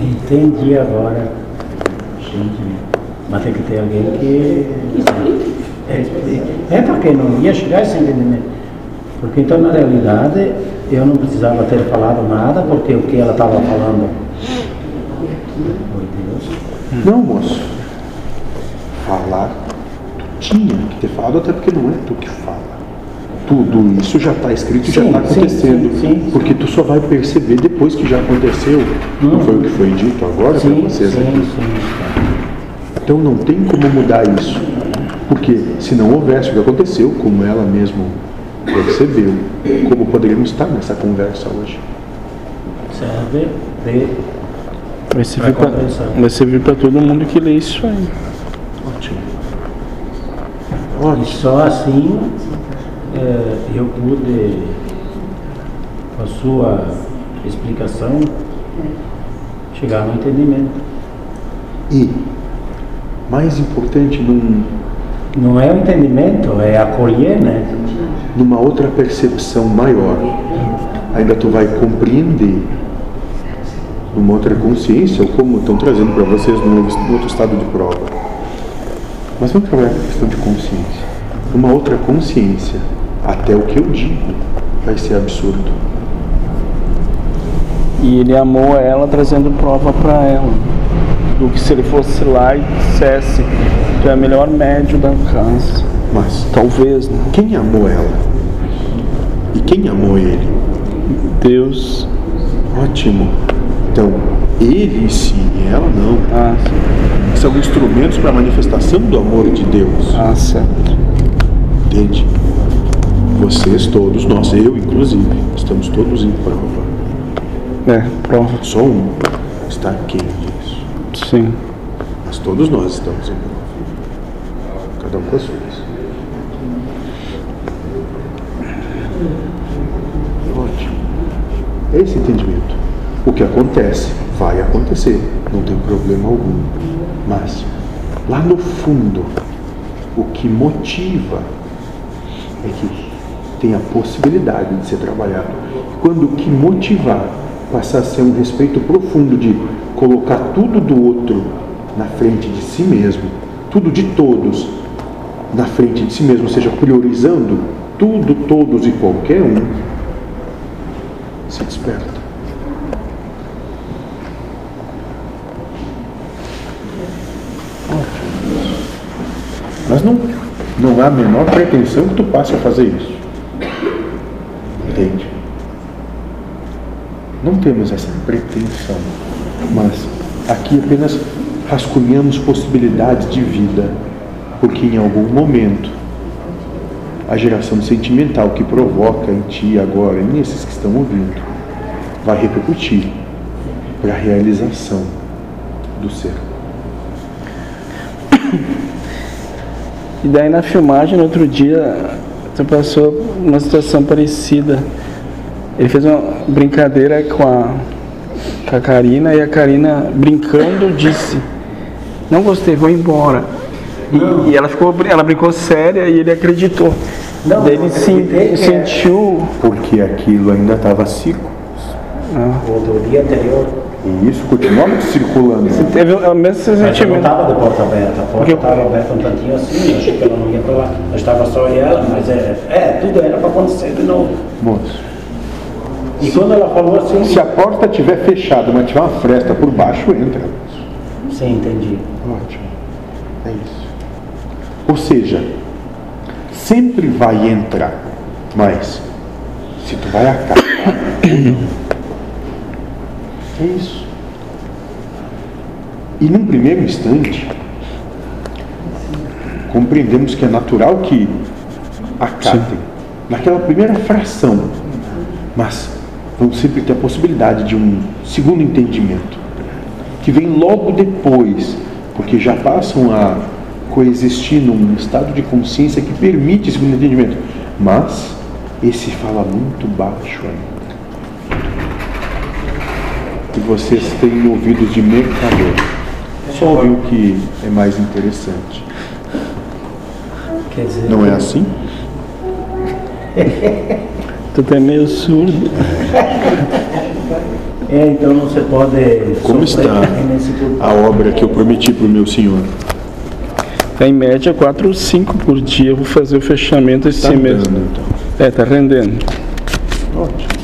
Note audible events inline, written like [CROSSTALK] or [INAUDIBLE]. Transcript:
Entendi agora. Entendi. Mas tem que ter alguém que. É, é porque não ia chegar a esse entendimento. Porque então, na realidade, eu não precisava ter falado nada, porque o que ela estava falando. Oi, Deus. Não, moço. Falar, tu tinha que ter falado, até porque não é tu que fala. Tudo isso já está escrito e já está sim, acontecendo. sim, sim. Porque tu só vai perceber depois que já aconteceu. Não foi o que foi dito agora para Sim, vocês sim, aqui. sim. Então não tem como mudar isso. Porque se não houvesse o que aconteceu, como ela mesma percebeu, como poderíamos estar nessa conversa hoje? Serve de. Vai servir vai servir pra todo mundo que lê isso aí. Ótimo. E Ótimo. só assim eh, eu pude, com a sua explicação, chegar no entendimento. E, mais importante, num, Não é o entendimento, é acolher, né? numa outra percepção maior, ainda tu vai compreender numa outra consciência, ou como estão trazendo para vocês no outro estado de prova. Mas vamos trabalhar com a questão de consciência. Numa outra consciência, até o que eu digo vai ser absurdo. E ele amou ela trazendo prova pra ela. Do que se ele fosse lá e dissesse, tu é a melhor médio da casa. Mas Talvez, né? quem amou ela? E quem amou ele? Deus. Ótimo. Então, ele em si e ela não. Ah, sim. São instrumentos para a manifestação do amor de Deus. ah certo. Entende? Vocês todos, nós, eu inclusive, estamos todos em prova. É, prova. Só um está aquém disso. Sim. Mas todos nós estamos em prova. Cada um com as suas. Ótimo. É esse entendimento. O que acontece, vai acontecer. Não tem problema algum. Mas, lá no fundo, o que motiva é que tem a possibilidade de ser trabalhado. Quando o que motivar passar a ser um respeito profundo de colocar tudo do outro na frente de si mesmo, tudo de todos na frente de si mesmo, ou seja, priorizando tudo, todos e qualquer um, se desperta. Mas não, não há a menor pretensão que tu passe a fazer isso. Entende? Não temos essa pretensão, mas aqui apenas rascunhamos possibilidades de vida, porque em algum momento a geração sentimental que provoca em ti agora, nesses que estão ouvindo, vai repercutir para a realização do ser. E daí na filmagem, no outro dia, tu passou uma situação parecida. Ele fez uma brincadeira com a, com a Karina e a Karina, brincando, disse: Não gostei, vou embora. E, e ela ficou, ela brincou séria e ele acreditou. Não, daí ele se, é. sentiu. Porque aquilo ainda estava ciclo. O do dia anterior. E isso continuava circulando. Teve o mesmo Mas eu não sentimento. estava de porta aberta, a porta estava aberta um tantinho assim, eu achei que ela não ia para lá. Eu estava só e ela, mas é, é tudo era para acontecer de novo. Moço, E quando ela falou assim, se a porta estiver fechada, mas tiver uma fresta por baixo, entra. sim, entendi. Ótimo. É isso. Ou seja, sempre vai entrar, mas se tu vai acabar [COUGHS] ou. É isso. E num primeiro instante, compreendemos que é natural que acatem naquela primeira fração, mas vão sempre ter a possibilidade de um segundo entendimento, que vem logo depois, porque já passam a coexistir num estado de consciência que permite esse segundo entendimento. Mas esse fala muito baixo ainda. E vocês têm ouvidos de mercador. Só ouvir o que é mais interessante. Quer dizer, Não é assim? [LAUGHS] Tu tá meio surdo. [LAUGHS] É, então você pode. Como está a obra que eu prometi para o meu senhor? Tá em média 4 ou 5 por dia. Eu vou fazer o fechamento esse Está mês. então. É, tá rendendo. Ótimo.